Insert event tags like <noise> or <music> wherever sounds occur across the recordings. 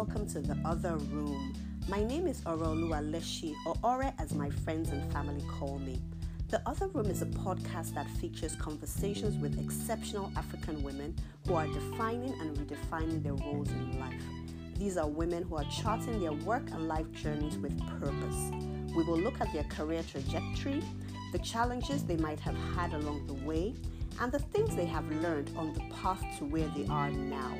welcome to the other room. My name is Oreoluwa Lesi, or Ore as my friends and family call me. The Other Room is a podcast that features conversations with exceptional African women who are defining and redefining their roles in life. These are women who are charting their work and life journeys with purpose. We will look at their career trajectory, the challenges they might have had along the way, and the things they have learned on the path to where they are now.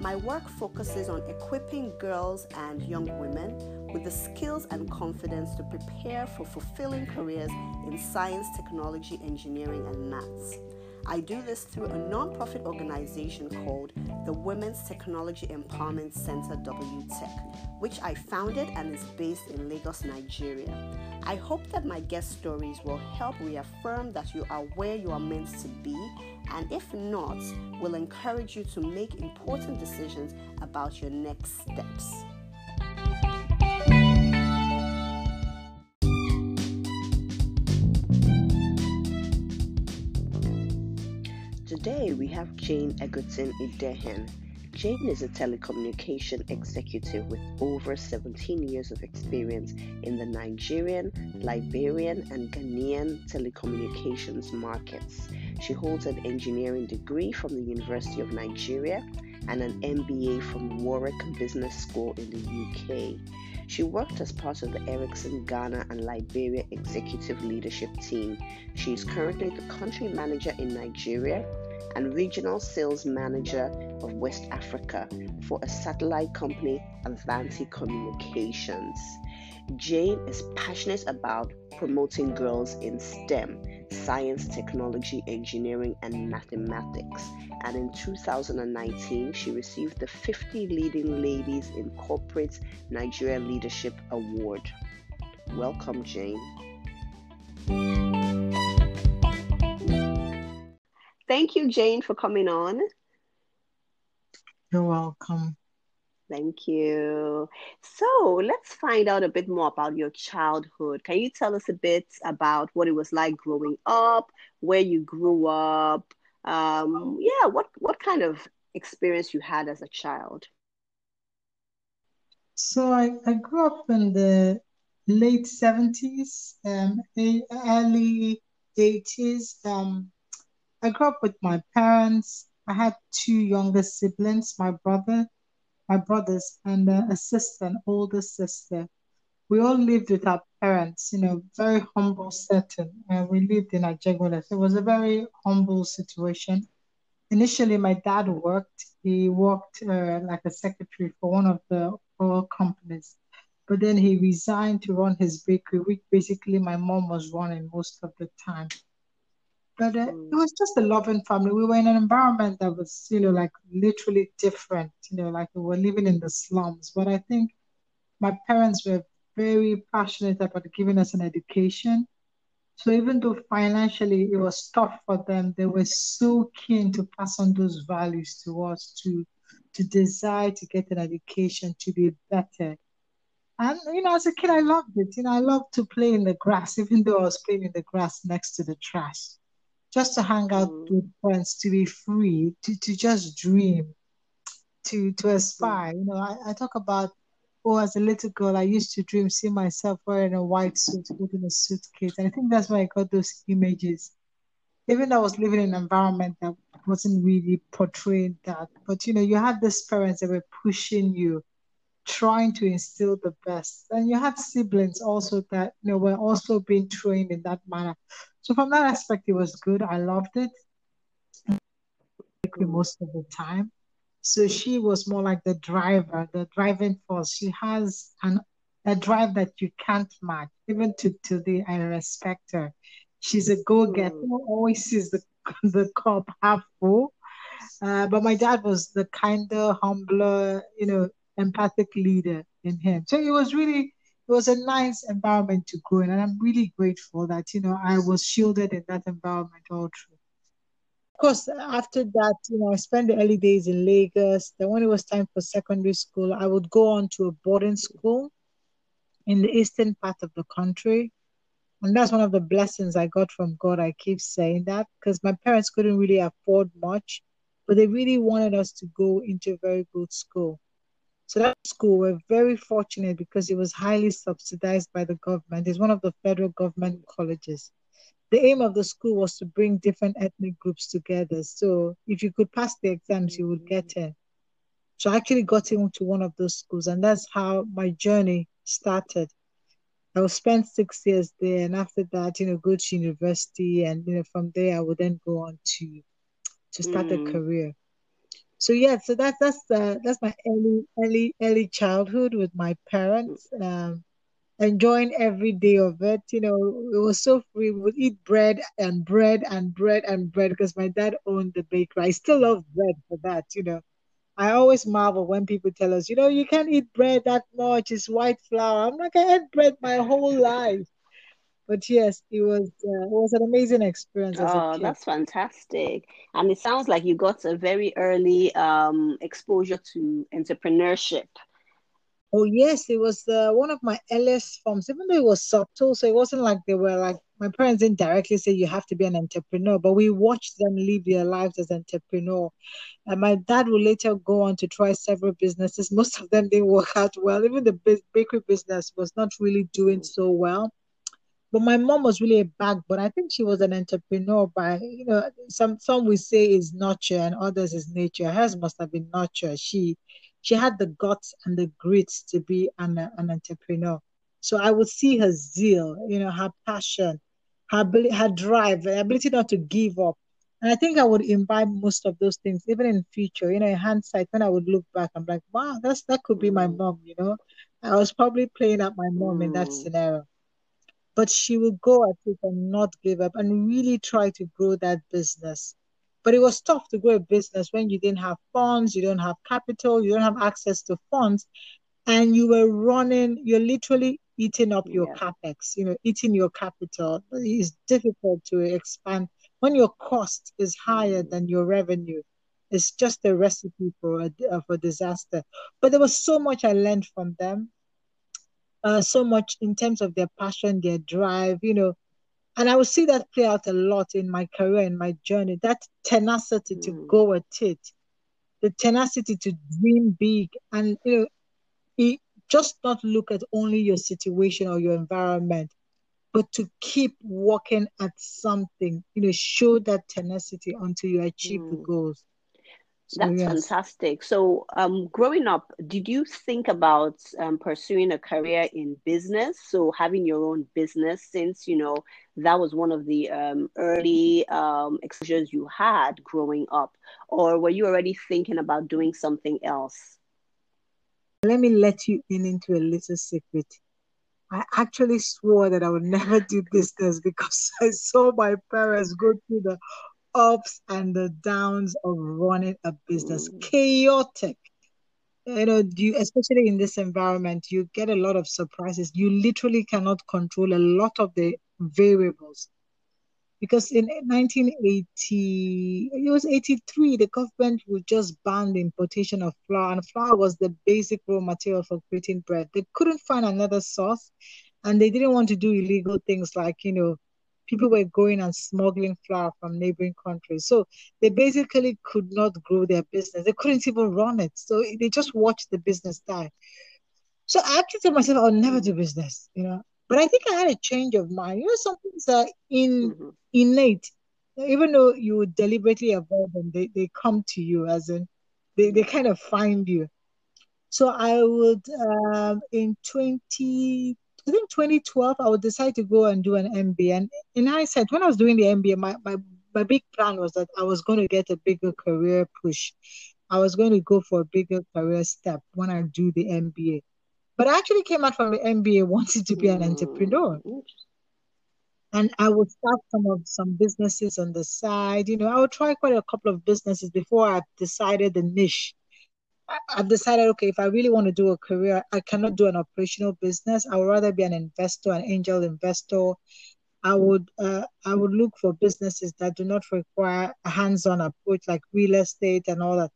My work focuses on equipping girls and young women with the skills and confidence to prepare for fulfilling careers in science, technology, engineering, and maths. I do this through a non-profit organization called the Women's Technology Empowerment Center WTech, which I founded and is based in Lagos, Nigeria. I hope that my guest stories will help reaffirm that you are where you are meant to be, and if not, will encourage you to make important decisions about your next steps. Today we have Jane Egerton Idehen. Jane is a telecommunication executive with over 17 years of experience in the Nigerian, Liberian, and Ghanaian telecommunications markets. She holds an engineering degree from the University of Nigeria and an MBA from Warwick Business School in the UK. She worked as part of the Ericsson Ghana and Liberia executive leadership team. She is currently the country manager in Nigeria and regional sales manager of West Africa for a satellite company, Avanti Communications. Jane is passionate about promoting girls in STEM science, technology, engineering, and mathematics. And in 2019, she received the 50 Leading Ladies in Corporate Nigeria Leadership Award. Welcome, Jane. Thank you, Jane, for coming on. You're welcome. Thank you. So let's find out a bit more about your childhood. Can you tell us a bit about what it was like growing up, where you grew up? Um, yeah, what what kind of experience you had as a child? So I, I grew up in the late 70s, um, early 80s. Um, I grew up with my parents. I had two younger siblings, my brother, my brothers, and a sister, an older sister. We all lived with our parents, you know, very humble setting. Uh, we lived in Ajegunle. It was a very humble situation. Initially, my dad worked. He worked uh, like a secretary for one of the oil companies. But then he resigned to run his bakery, which basically my mom was running most of the time. But uh, it was just a loving family. We were in an environment that was, you know, like literally different, you know, like we were living in the slums. But I think my parents were very passionate about giving us an education. So even though financially it was tough for them, they were so keen to pass on those values to us, to to desire to get an education, to be better. And you know, as a kid, I loved it. You know, I loved to play in the grass, even though I was playing in the grass next to the trash just to hang out mm. with friends, to be free, to, to just dream, to to aspire. You know, I, I talk about oh, as a little girl, I used to dream, see myself wearing a white suit, holding a suitcase. And I think that's why I got those images. Even though I was living in an environment that wasn't really portraying that. But you know, you had these parents that were pushing you, trying to instill the best. And you have siblings also that you know were also being trained in that manner. So from that aspect, it was good. I loved it most of the time. So she was more like the driver, the driving force. She has an a drive that you can't match. Even to today, I respect her. She's a go-getter. Mm. Always sees the <laughs> the cup half full. Uh, but my dad was the kinder, humbler, you know, empathic leader in him. So it was really it was a nice environment to grow in, and I'm really grateful that you know I was shielded in that environment all through. Of course, after that, you know, I spent the early days in Lagos. Then, when it was time for secondary school, I would go on to a boarding school in the eastern part of the country. And that's one of the blessings I got from God. I keep saying that because my parents couldn't really afford much, but they really wanted us to go into a very good school. So that school we're very fortunate because it was highly subsidized by the government. It's one of the federal government colleges. The aim of the school was to bring different ethnic groups together. So if you could pass the exams, you would get in. So I actually got into one of those schools, and that's how my journey started. I will spend six years there, and after that, you know, go to university, and you know, from there, I would then go on to to start mm. a career. So yeah, so that's that's uh, that's my early early early childhood with my parents, um, enjoying every day of it. You know, it was so free. We would eat bread and bread and bread and bread because my dad owned the bakery. I still love bread for that. You know, I always marvel when people tell us, you know, you can't eat bread that much. It's white flour. I'm like, I ate bread my whole life. But yes, it was uh, it was an amazing experience. oh, that's fantastic! And it sounds like you got a very early um, exposure to entrepreneurship. Oh yes, it was uh, one of my earliest forms. Even though it was subtle, so it wasn't like they were like my parents didn't directly say you have to be an entrepreneur, but we watched them live their lives as entrepreneur. And my dad would later go on to try several businesses. <laughs> Most of them didn't work out well. Even the bakery business was not really doing so well. But my mom was really a backbone. I think she was an entrepreneur by, you know, some some we say is nurture and others is nature. Hers must have been nurture. She she had the guts and the grit to be an, an entrepreneur. So I would see her zeal, you know, her passion, her ability, her drive, the ability not to give up. And I think I would imbibe most of those things, even in future. You know, in hindsight, when I would look back, I'm like, wow, that's that could be my mm. mom. You know, I was probably playing up my mom mm. in that mm. scenario. But she will go at it and not give up and really try to grow that business. But it was tough to grow a business when you didn't have funds, you don't have capital, you don't have access to funds, and you were running, you're literally eating up your yeah. capex, you know, eating your capital. It's difficult to expand when your cost is higher mm. than your revenue. It's just a recipe for a, for disaster. But there was so much I learned from them. Uh, so much in terms of their passion, their drive, you know, and I will see that play out a lot in my career, in my journey. That tenacity mm. to go at it, the tenacity to dream big, and you know, it, just not look at only your situation or your environment, but to keep working at something. You know, show that tenacity until you achieve mm. the goals. So, That's yes. fantastic. So, um, growing up, did you think about um, pursuing a career in business? So, having your own business, since you know that was one of the um, early um, exposures you had growing up, or were you already thinking about doing something else? Let me let you in into a little secret. I actually swore that I would <laughs> never do business because I saw my parents go through the ups and the downs of running a business. Chaotic. You know, you especially in this environment, you get a lot of surprises. You literally cannot control a lot of the variables. Because in 1980, it was 83, the government would just ban the importation of flour, and flour was the basic raw material for creating bread. They couldn't find another source, and they didn't want to do illegal things like, you know, people were going and smuggling flour from neighboring countries. So they basically could not grow their business. They couldn't even run it. So they just watched the business die. So I actually told myself I'll never do business, you know. But I think I had a change of mind. You know, some things are in mm-hmm. innate. Even though you deliberately avoid them, they, they come to you as in they, they kind of find you. So I would um, in 20 I think 2012, I would decide to go and do an MBA. And in hindsight, when I was doing the MBA, my, my, my big plan was that I was going to get a bigger career push. I was going to go for a bigger career step when I do the MBA. But I actually came out from the MBA <laughs> wanting to be an hmm. entrepreneur. And I would start some of some businesses on the side. You know, I would try quite a couple of businesses before I decided the niche I've decided, okay, if I really want to do a career, I cannot do an operational business. I would rather be an investor, an angel investor. I would uh, I would look for businesses that do not require a hands-on approach like real estate and all that.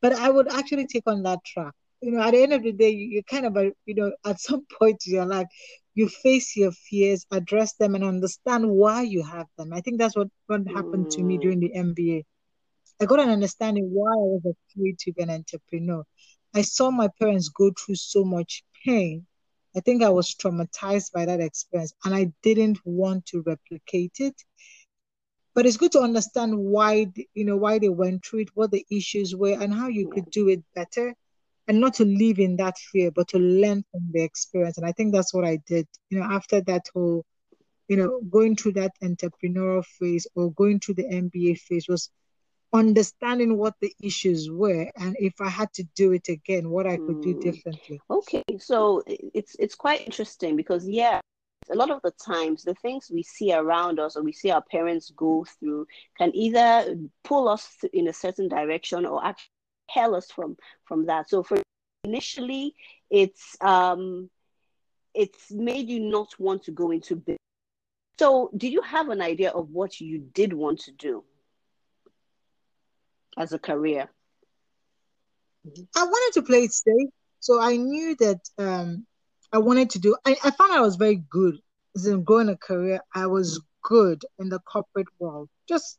But I would actually take on that track. You know, at the end of the day, you, you kind of, you know, <laughs> at some point in your life, you face your fears, address them, and understand why you have them. I think that's what, what happened to me mm. during the MBA. I got an understanding why I was afraid to be an entrepreneur. I saw my parents go through so much pain. I think I was traumatized by that experience and I didn't want to replicate it. But it's good to understand why, you know, why they went through it, what the issues were, and how you could do it better and not to live in that fear, but to learn from the experience. And I think that's what I did. You know, after that whole, you know, going through that entrepreneurial phase or going through the MBA phase was understanding what the issues were and if I had to do it again, what I could do hmm. differently. Okay, so it's it's quite interesting because yeah, a lot of the times the things we see around us or we see our parents go through can either pull us in a certain direction or actually tell us from from that. So for initially, it's um, it's made you not want to go into business. So, did you have an idea of what you did want to do as a career? I wanted to play it safe, so I knew that um, I wanted to do. I, I found I was very good as in growing a career. I was good in the corporate world. Just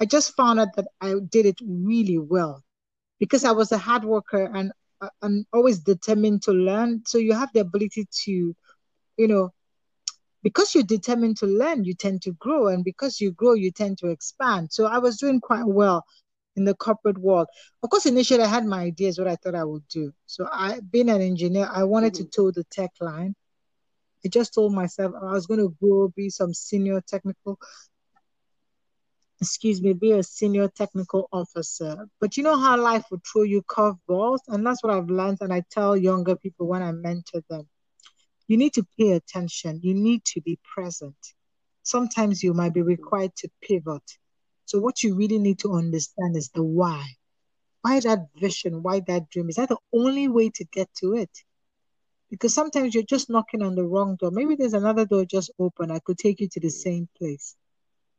I just found out that I did it really well because I was a hard worker and uh, and always determined to learn. So you have the ability to, you know, because you're determined to learn, you tend to grow, and because you grow, you tend to expand. So I was doing quite well in the corporate world. Of course, initially I had my ideas what I thought I would do. So I, being an engineer, I wanted mm-hmm. to toe the tech line. I just told myself I was going to grow, be some senior technical excuse me, be a senior technical officer. But you know how life will throw you curveballs? And that's what I've learned. And I tell younger people when I mentor them you need to pay attention, you need to be present. Sometimes you might be required to pivot. So, what you really need to understand is the why. Why that vision? Why that dream? Is that the only way to get to it? Because sometimes you're just knocking on the wrong door. Maybe there's another door just open. I could take you to the same place.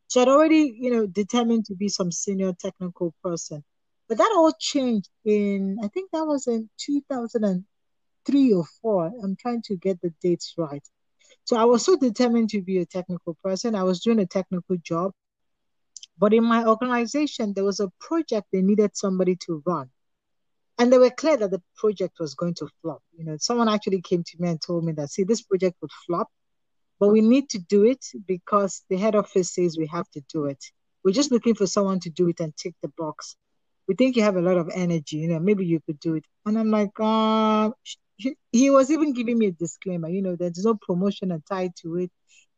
So I'd already, you know, determined to be some senior technical person. But that all changed in, I think that was in 2003 or four. I'm trying to get the dates right. So I was so determined to be a technical person. I was doing a technical job. But in my organization, there was a project they needed somebody to run. And they were clear that the project was going to flop. You know, someone actually came to me and told me that, see, this project would flop but we need to do it because the head office says we have to do it. We're just looking for someone to do it and tick the box. We think you have a lot of energy, you know, maybe you could do it. And I'm like, uh, he was even giving me a disclaimer, you know, there's no promotion tied to it.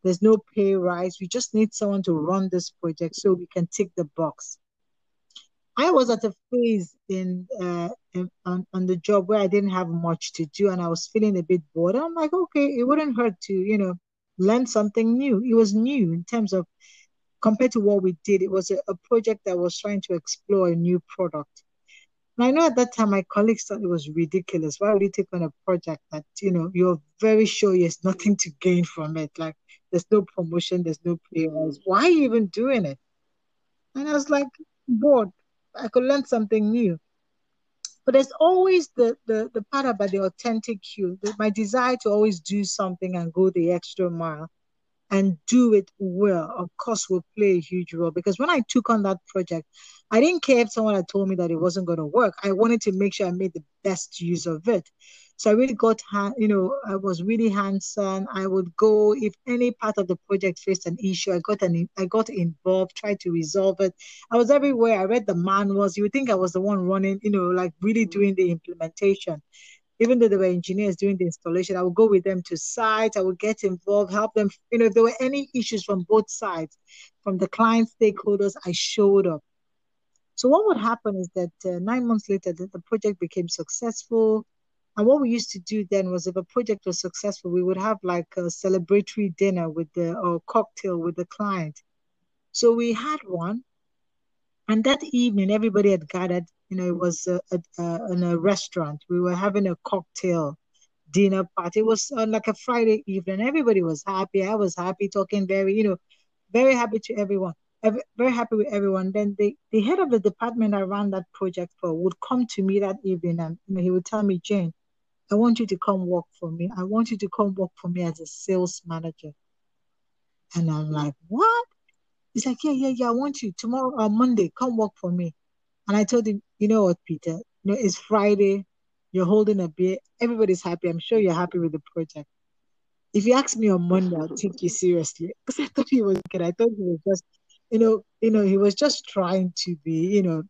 There's no pay rise. We just need someone to run this project so we can tick the box. I was at a phase in, uh, in on, on the job where I didn't have much to do and I was feeling a bit bored. I'm like, okay, it wouldn't hurt to, you know, learn something new. It was new in terms of compared to what we did. It was a, a project that was trying to explore a new product. And I know at that time my colleagues thought it was ridiculous. Why would you take on a project that you know you're very sure there's nothing to gain from it? Like there's no promotion, there's no players. Why are you even doing it? And I was like bored. I could learn something new. But there's always the, the, the part about the authentic you, the, my desire to always do something and go the extra mile and do it well, of course, will play a huge role. Because when I took on that project, I didn't care if someone had told me that it wasn't going to work. I wanted to make sure I made the best use of it. So I really got, you know, I was really hands-on. I would go if any part of the project faced an issue, I got an, I got involved, tried to resolve it. I was everywhere. I read the manuals. You would think I was the one running, you know, like really mm-hmm. doing the implementation. Even though there were engineers doing the installation, I would go with them to site. I would get involved, help them. You know, if there were any issues from both sides, from the client stakeholders, I showed up. So what would happen is that uh, nine months later, the, the project became successful and what we used to do then was if a project was successful, we would have like a celebratory dinner with the or cocktail with the client. So we had one. And that evening, everybody had gathered. You know, it was a, a, a in a restaurant. We were having a cocktail dinner party. It was uh, like a Friday evening. Everybody was happy. I was happy, talking very, you know, very happy to everyone. Every, very happy with everyone. Then the, the head of the department I ran that project for would come to me that evening and you know, he would tell me, Jane, I want you to come work for me. I want you to come work for me as a sales manager. And I'm like, what? He's like, yeah, yeah, yeah. I want you tomorrow or uh, Monday. Come work for me. And I told him, you know what, Peter? You know, it's Friday. you're holding a beer, everybody's happy. I'm sure you're happy with the project. If you ask me on Monday, I'll take you seriously <laughs> because I thought he was good. I thought he was just, you know, you know, he was just trying to be, you know,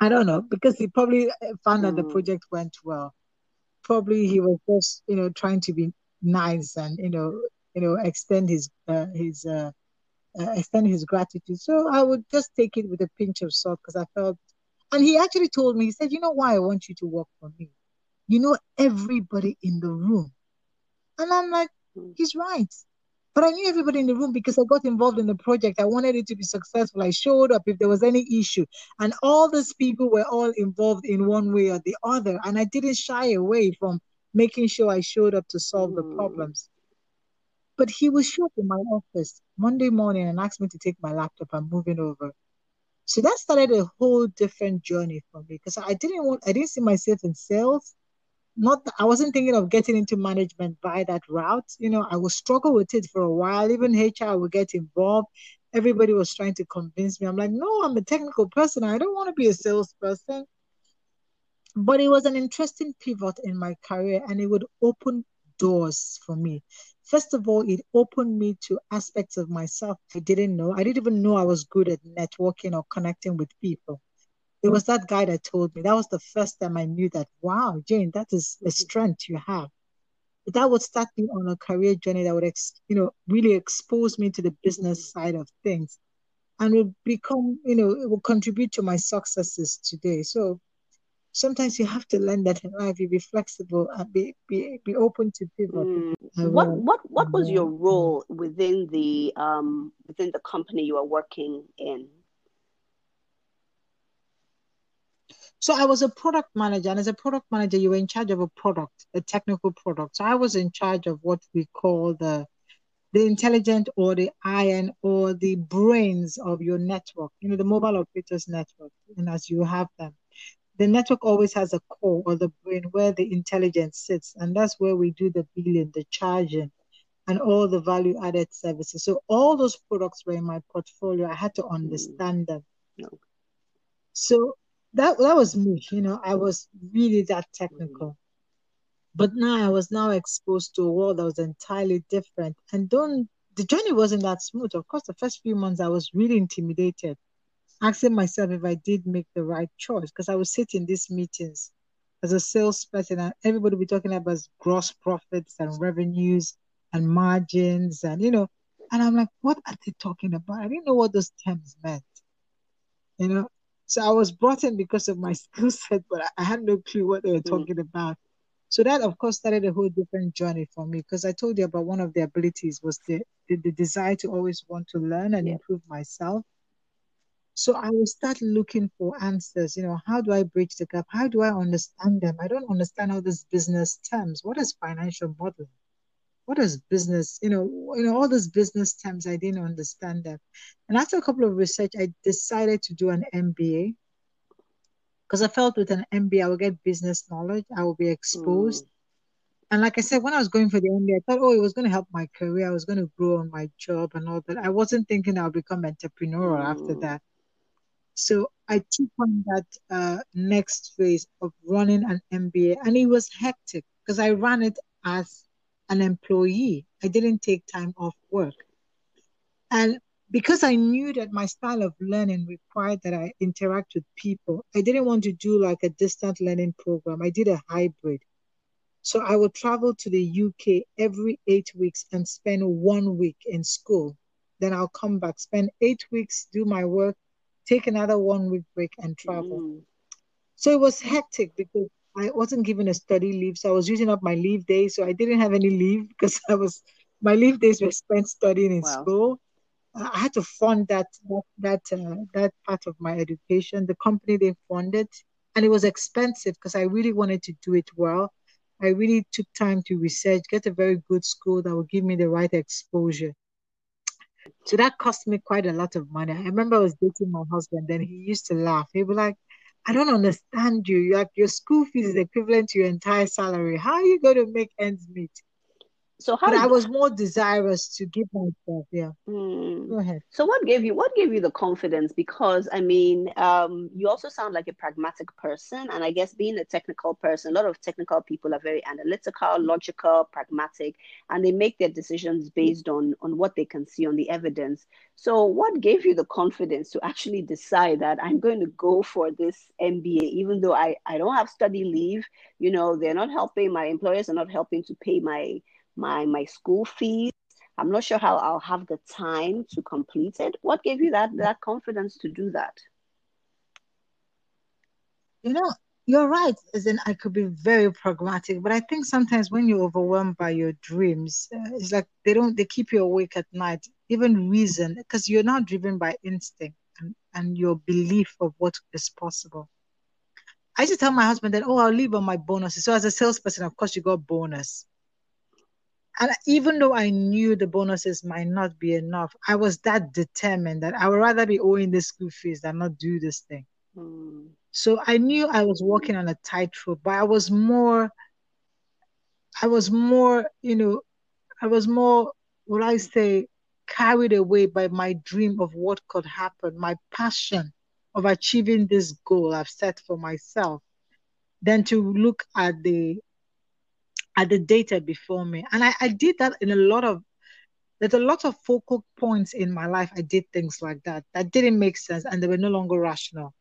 I don't know because he probably found that the mm. project went well. Probably he was just, you know, trying to be nice and you know, you know, extend his uh, his uh, uh, extend his gratitude. So I would just take it with a pinch of salt because I felt, and he actually told me, he said, you know why I want you to work for me? You know everybody in the room, and I'm like, he's right. But I knew everybody in the room because I got involved in the project. I wanted it to be successful. I showed up if there was any issue. And all these people were all involved in one way or the other. And I didn't shy away from making sure I showed up to solve the mm. problems. But he was up in my office Monday morning and asked me to take my laptop and moving over. So that started a whole different journey for me because I didn't want I didn't see myself in sales not I wasn't thinking of getting into management by that route. You know, I would struggle with it for a while. Even HR would get involved. Everybody was trying to convince me. I'm like, no, I'm a technical person. I don't want to be a salesperson. But it was an interesting pivot in my career and it would open doors for me. First of all, it opened me to aspects of myself I didn't know. I didn't even know I was good at networking or connecting with people it was that guy that told me. That was the first time I knew that, wow, Jane, that is a strength you have. But that would start me on a career journey that would, ex, you know, really expose me to the business mm-hmm. side of things and would become, you know, it will contribute to my successes today. So sometimes you have to learn that in life. You be flexible and be be, be open to people. Mm. What what what was your role within the um within the company you are working in? So I was a product manager, and as a product manager, you were in charge of a product, a technical product. So I was in charge of what we call the the intelligent or the iron or the brains of your network, you know, the mobile operators network, and as you have them. The network always has a core or the brain where the intelligence sits, and that's where we do the billing, the charging, and all the value added services. So all those products were in my portfolio. I had to mm. understand them. So that that was me. You know, I was really that technical. Mm-hmm. But now I was now exposed to a world that was entirely different. And don't the journey wasn't that smooth. Of course, the first few months I was really intimidated, asking myself if I did make the right choice. Because I would sit in these meetings as a salesperson and everybody would be talking about gross profits and revenues and margins and you know, and I'm like, what are they talking about? I didn't know what those terms meant. You know, so I was brought in because of my <laughs> skill set, but I had no clue what they were mm. talking mm. about. So that, of course, started a whole different journey for me because I told you about one of the abilities was the, the, the desire to always want to learn and yeah. improve myself. So I will start looking for answers. You know, how do I bridge the gap? How do I understand them? I don't understand all these business terms. What is financial modeling? what is business? You know, you know, all those business terms, I didn't understand them. And after a couple of research, I decided to do an MBA because I felt with an MBA, I will get business knowledge, I will be exposed. Mm. And like I said, when I was going for the MBA, I thought, oh, it was going to help my career. I was going to grow on my job and all that. I wasn't thinking I'll become entrepreneur mm. after that. So I took on that uh, next phase of running an MBA, and it was hectic because I ran it as an employee. I didn't take time off work. And because I knew that my style of learning required that I interact with people, I didn't want to do like a distant learning program. I did a hybrid. So I would travel to the UK every eight weeks and spend one week in school. Then I'll come back, spend eight weeks, do my work, take another one week break, and travel. Mm. So it was hectic because I wasn't given a study leave, so I was using up my leave days. So I didn't have any leave <laughs> because I was my leave days were spent studying in wow. school. I had to fund that that that, uh, that part of my education. The company they funded, and it was expensive because I really wanted to do it well. I really took time to research, get a very good school that would give me the right exposure. So that cost me quite a lot of money. I remember I was dating my husband, then he used to laugh. He'd be like, I don't understand you. Like your school fees is equivalent to your entire salary. How are you going to make ends meet? So how? But I was more desirous to give myself. Yeah. Mm. Go ahead. So what gave you what gave you the confidence? Because I mean, um, you also sound like a pragmatic person, and I guess being a technical person, a lot of technical people are very analytical, logical, pragmatic, and they make their decisions based on on what they can see on the evidence. So what gave you the confidence to actually decide that I'm going to go for this MBA, even though I I don't have study leave? You know, they're not helping. My employers are not helping to pay my my my school fees. I'm not sure how I'll have the time to complete it. What gave you that that confidence to do that? You know, you're right. As in, I could be very pragmatic, but I think sometimes when you're overwhelmed by your dreams, uh, it's like they don't they keep you awake at night. Even reason, because you're not driven by instinct and, and your belief of what is possible. I used to tell my husband that, oh, I'll leave on my bonuses. So as a salesperson, of course, you got bonus and even though I knew the bonuses might not be enough, I was that determined that I would rather be owing the school fees than not do this thing. Mm. So I knew I was walking on a tightrope, but I was more, I was more, you know, I was more, would I say, carried away by my dream of what could happen, my passion of achieving this goal I've set for myself, than to look at the at the data before me. And I, I did that in a lot of there's a lot of focal points in my life. I did things like that that didn't make sense and they were no longer rational.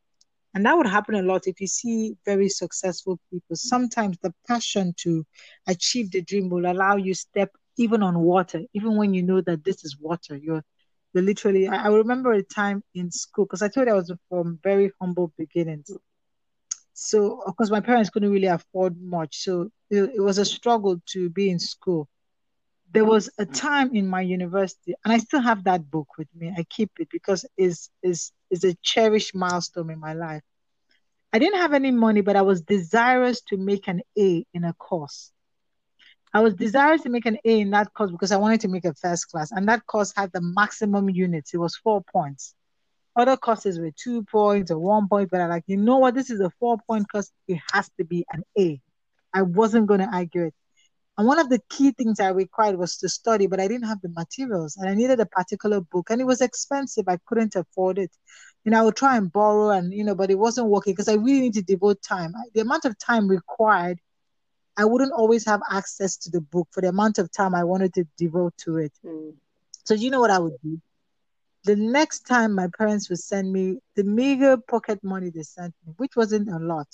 And that would happen a lot if you see very successful people. Sometimes the passion to achieve the dream will allow you step even on water, even when you know that this is water. You're you're literally I, I remember a time in school because I told you I was from very humble beginnings. So of course my parents couldn't really afford much. So it, it was a struggle to be in school. There was a mm-hmm. time in my university, and I still have that book with me. I keep it because it's, it's, it's a cherished milestone in my life. I didn't have any money, but I was desirous to make an A in a course. I was desirous to make an A in that course because I wanted to make a first class, and that course had the maximum units. It was four points. Other courses were two points or one point, but I like, you know what? This is a four point course. It has to be an A. I wasn't going to argue it. And one of the key things I required was to study, but I didn't have the materials and I needed a particular book and it was expensive. I couldn't afford it. You know, I would try and borrow and, you know, but it wasn't working because I really need to devote time. The amount of time required, I wouldn't always have access to the book for the amount of time I wanted to devote to it. Mm. So, you know what I would do? The next time my parents would send me the meager pocket money they sent me, which wasn't a lot,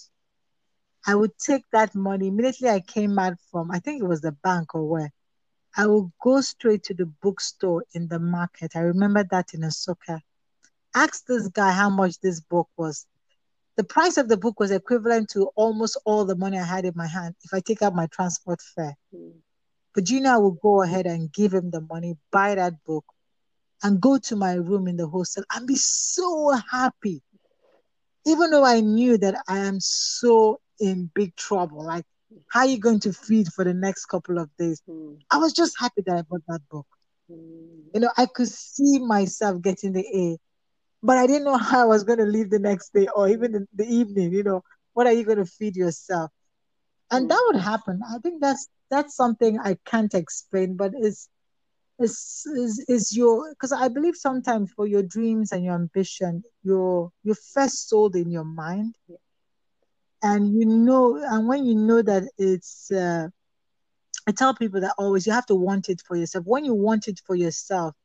I would take that money immediately I came out from, I think it was the bank or where. I would go straight to the bookstore in the market. I remember that in Nsukka. Ask this guy how much this book was. The price of the book was equivalent to almost all the money I had in my hand if I take out my transport fare. Mm. But you know, I would go ahead and give him the money, buy that book, and go to my room in the hostel and be so happy. Even though I knew that I am so in big trouble. Like, how are you going to feed for the next couple of days? Mm. I was just happy that I bought that book. Mm. You know, I could see myself getting the A, but I didn't know <laughs> how I was going to leave the next day or even the, the evening. You know, what are you going to feed yourself? And mm. that would happen. I think that's that's something I can't explain, but it's is is is your because I believe sometimes for your dreams and your ambition, you're you're first sold in your mind. Yeah and you know and when you know that it's uh, i tell people that always you have to want it for yourself when you want it for yourself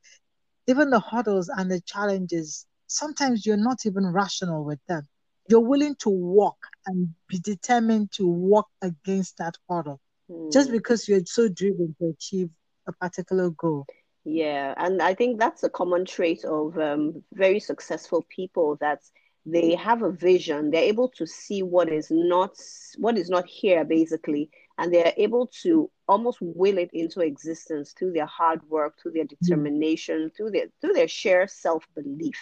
even the hurdles and the challenges sometimes you're not even rational with them you're willing to walk and be determined to walk against that hurdle mm. just because you're so driven to achieve a particular goal. Yeah and i think that's a common trait of um, very successful people that they have a vision they're able to see what is not what is not here basically and they're able to almost will it into existence through their hard work through their determination through their through their sheer self-belief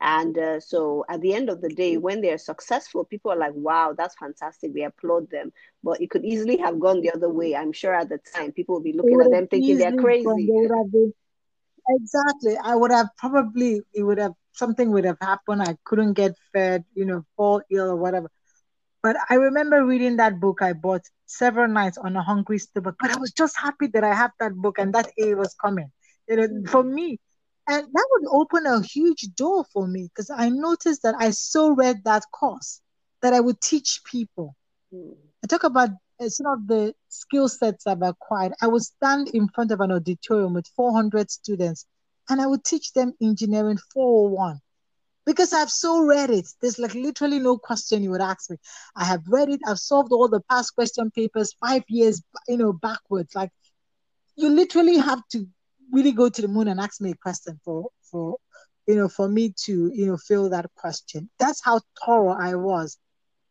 and uh, so at the end of the day when they're successful people are like wow that's fantastic We applaud them but it could easily have gone the other way i'm sure at the time people will be looking at them thinking they're crazy exactly i would have probably it would have something would have happened. I couldn't get fed, you know, fall ill or whatever. But I remember reading that book I bought several nights on a hungry stomach. But I was just happy that I had that book and that A was coming. You know, for me, and that would open a huge door for me because I noticed that I so read that course that I would teach people. Mm. I talk about uh, some of the skill sets I've acquired. I would stand in front of an auditorium with 400 students and I would teach them engineering 401 because I've so read it. There's like literally no question you would ask me. I have read it. I've solved all the past question papers five years, you know, backwards. Like you literally have to really go to the moon and ask me a question for for you know for me to you know fill that question. That's how thorough I was.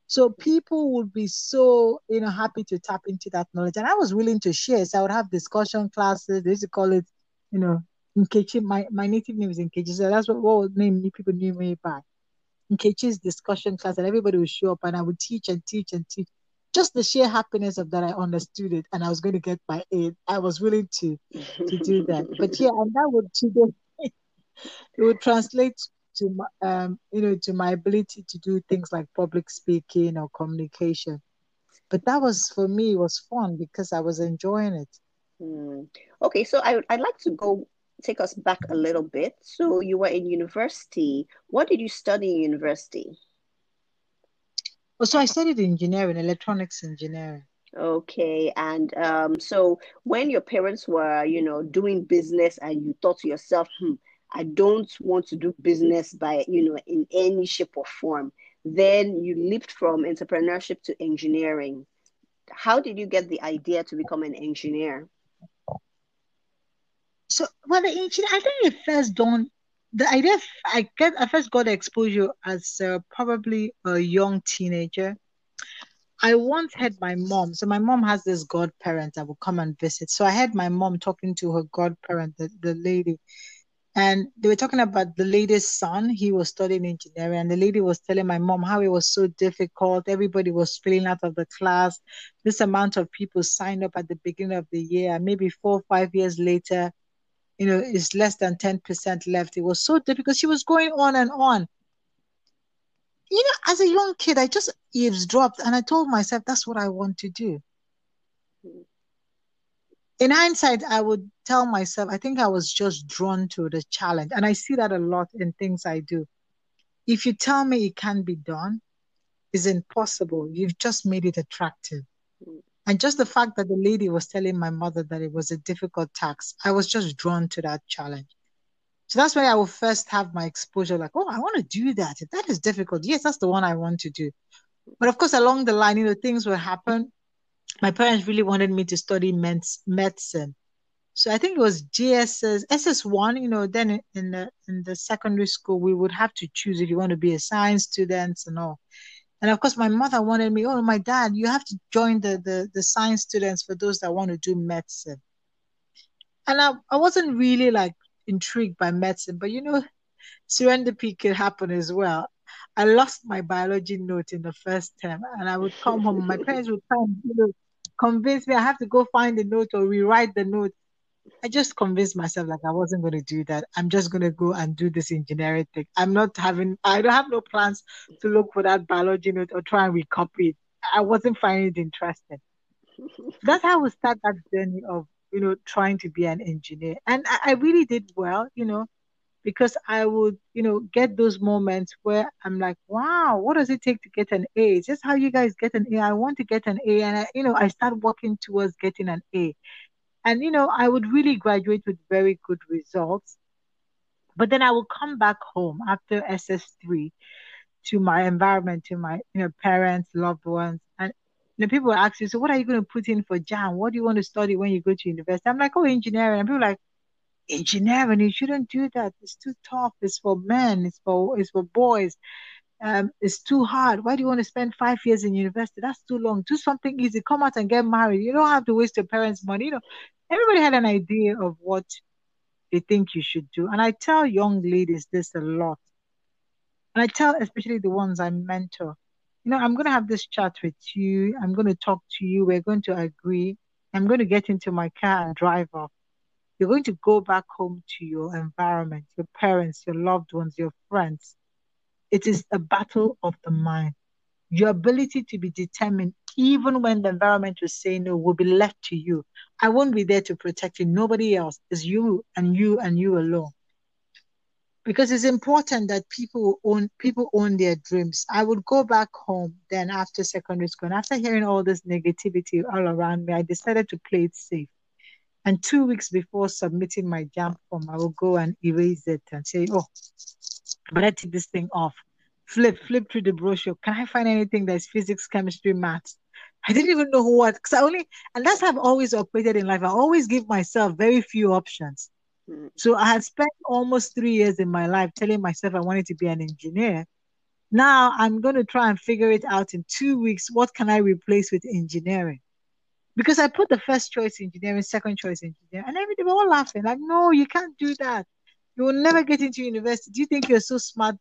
So people would be so you know happy to tap into that knowledge, and I was willing to share. So I would have discussion classes. They used to call it, you know, Nkechi, my, my native name is Nkechi, so that's what, what name people knew me by. In Nkechi's discussion class, and everybody would show up, and I would teach and teach and teach. Just the sheer happiness of that, I understood it, and I was going to get my aid. I was willing to to do that. But yeah, and that would today <laughs> it would translate to my, um, you know to my ability to do things like public speaking or communication. But that was for me it was fun because I was enjoying it. Mm. Okay, so I I'd like to go take us back a little bit. So you were in university. What did you study in university? Well, so I studied engineering, electronics engineering. Okay, and um, so when your parents were, you know, doing business, and you thought to yourself, "Hmm, I don't want to do business by, you know, in any shape or form," then you leaped from entrepreneurship to engineering. How did you get the idea to become an engineer? so well the engineer i think it first don't the idea i get i first got exposure as uh, probably a young teenager. I once had my mom so my mom has this godparent that will come and visit. So i had my mom talking to her godparent the, the lady and they were talking about the lady's son. He was studying engineering and the lady was telling my mom how it was so difficult. Everybody was failing out of the class. This amount of people signed up at the beginning of the year maybe four or five years later you know, is less than 10% left. It was so difficult. She was going on and on. You know, as a young kid, I just eavesdropped and I told myself that's what I want to do. In hindsight, I would tell myself, I think I was just drawn to the challenge. And I see that a lot in things I do. If you tell me it can't be done, it's impossible. You've just made it attractive. And just the fact that the lady was telling my mother that it was a difficult task, I was just drawn to that challenge. So that's why I will first have my exposure like, oh, I want to do that. If that is difficult, yes, that's the one I want to do. But of course, along the line, you know, things will happen. My parents really wanted me to study medicine. So I think it was GSS, SS1, you know, then in the in the secondary school, we would have to choose if you want to be a science student and all. And of course, my mother wanted me, oh, my dad, you have to join the, the, the science students for those that want to do medicine. And I, I wasn't really like intrigued by medicine, but you know, <laughs> serendipity could happen as well. I lost my biology note in the first term, and I would come home. My parents would try and you know, convince me I have to go find the note or rewrite the note. I just convinced myself like I wasn't going to do that. I'm just going to go and do this engineering thing. I'm not having, I don't have no plans to look for that biology note or try and recopy it. I wasn't finding it interesting. <laughs> That's how we start that journey of, you know, trying to be an engineer. And I, I really did well, you know, because I would, you know, get those moments where I'm like, wow, what does it take to get an A? Is this how you guys get an A? I want to get an A. And, I, you know, I start working towards getting an A. And, you know, I would really graduate with very good results. But then I would come back home after SS3 to my environment, to my, you know, parents, loved ones. And you know, people ask you, so what are you going to put in for JAMB? What do you want to study when you go to university? I'm like, oh, engineering. And people like, engineering, you shouldn't do that. It's too tough. It's for men. It's for it's for boys. Um, it's too hard. Why do you want to spend five years in university? That's too long. Do something easy. Come out and get married. You don't have to waste your parents' money. You know, everybody had an idea of what they think you should do. And I tell young ladies this a lot. And I tell especially the ones I mentor, you know, I'm going to have this chat with you. I'm going to talk to you. We're going to agree. I'm going to get into my car and drive off. You're going to go back home to your environment, your parents, your loved ones, your friends. It is a battle of the mind. your ability to be determined, even when the environment will say no, will be left to you. I won't be there to protect you. Nobody else. It's you and you and you alone. Because it's important that people own people own their dreams. I would go back home then after secondary school. And after hearing all this negativity all around me, I decided to play it safe. And two weeks before submitting my JAMB form, I will go and erase it and say, oh, but I take this thing off. Flip, flip through the brochure. Can I find anything that's physics, chemistry, maths? I didn't even know what, because I only, and that's how I've always operated in life. I always give myself very few options. Mm. So I had spent almost three years in my life telling myself I wanted to be an engineer. Now I'm going to try and figure it out in two weeks. What can I replace with engineering? Because I put the first choice engineering, second choice engineering, and everybody were all laughing. Like, no, you can't do that. You will never get into university. Do you think you're so smart?